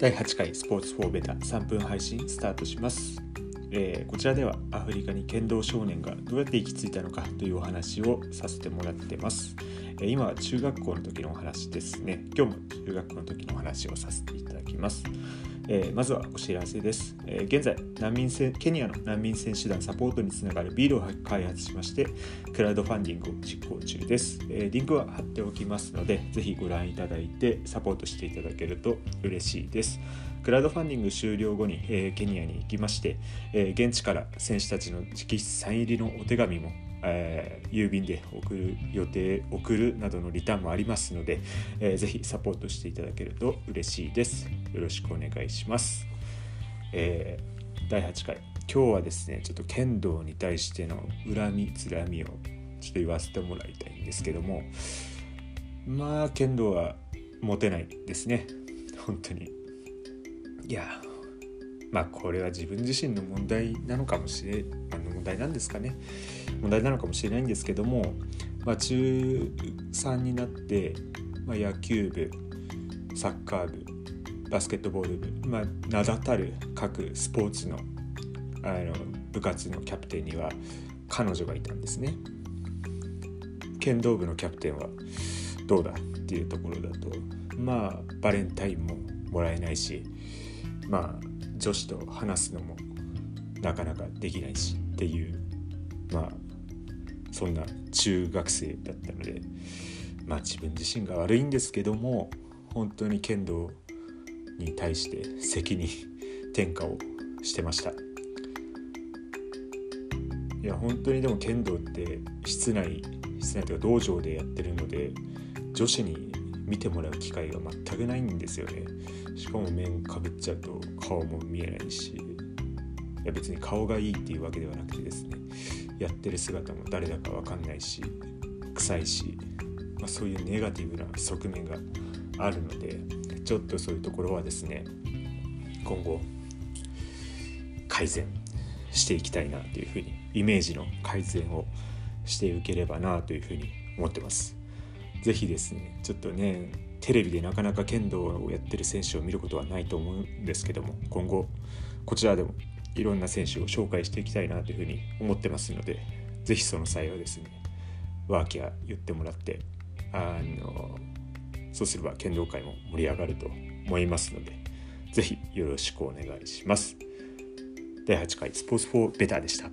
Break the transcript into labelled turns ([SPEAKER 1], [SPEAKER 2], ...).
[SPEAKER 1] 第8回スポーツフォーベタ3分配信スタートします、えー、こちらではアフリカに剣道少年がどうやって行き着いたのかというお話をさせてもらってます、えー、今は中学校の時のお話ですね。今日も中学校の時のお話をさせていただきます。えー、まずはお知らせです、えー、現在難民ケニアの難民選手団サポートにつながるビールを開発しましてクラウドファンディングを実行中です、えー、リンクは貼っておきますのでぜひご覧いただいてサポートしていただけると嬉しいです。クラウドファンディング終了後に、えケニアに行きまして、え現地から選手たちの直筆サイン入りのお手紙もえー、郵便で送る予定送るなどのリターンもありますので、えー、ぜひサポートしていただけると嬉しいです。よろしくお願いします、えー、第8回。今日はですねちょっと剣道に対しての恨みつらみをちょっと言わせてもらいたいんですけどもまあ剣道は持てないですね。本当に。いやまあこれは自分自身の問題なのかもしれあの問題なんですかね。問題なのかもしれないんですけども、まあ、中3になって、まあ、野球部サッカー部バスケットボール部、まあ、名だたる各スポーツのあの部活のキャプテンには彼女がいたんですね。剣道部のキャプテンはどうだっていうところだとまあバレンタインももらえないしまあ女子と話すのもなかなかできないしっていうまあそんな中学生だったのでまあ自分自身が悪いんですけども本当に剣道に対して責任転嫁をしてました。いや本当にでも剣道って室内室内というか道場でやってるので女子に見てもらう機会が全くないんですよね。しかも面かぶっちゃうと顔も見えないしいや別に顔がいいっていうわけではなくてですねやってる姿も誰だか分かんないし臭いし、まあ、そういうネガティブな側面があるのでちょっとそういうところはですね今後改善していきたいなというふうにイメージの改善をしていければなというふうに思ってます。是非ですねちょっとねテレビでなかなか剣道をやってる選手を見ることはないと思うんですけども今後こちらでもいろんな選手を紹介していきたいなというふうに思ってますので是非その際はですねワーキャー言ってもらってあのそうすれば剣道界も盛り上がると思いますので是非よろしくお願いします。第8回スポーツ4ベターでした。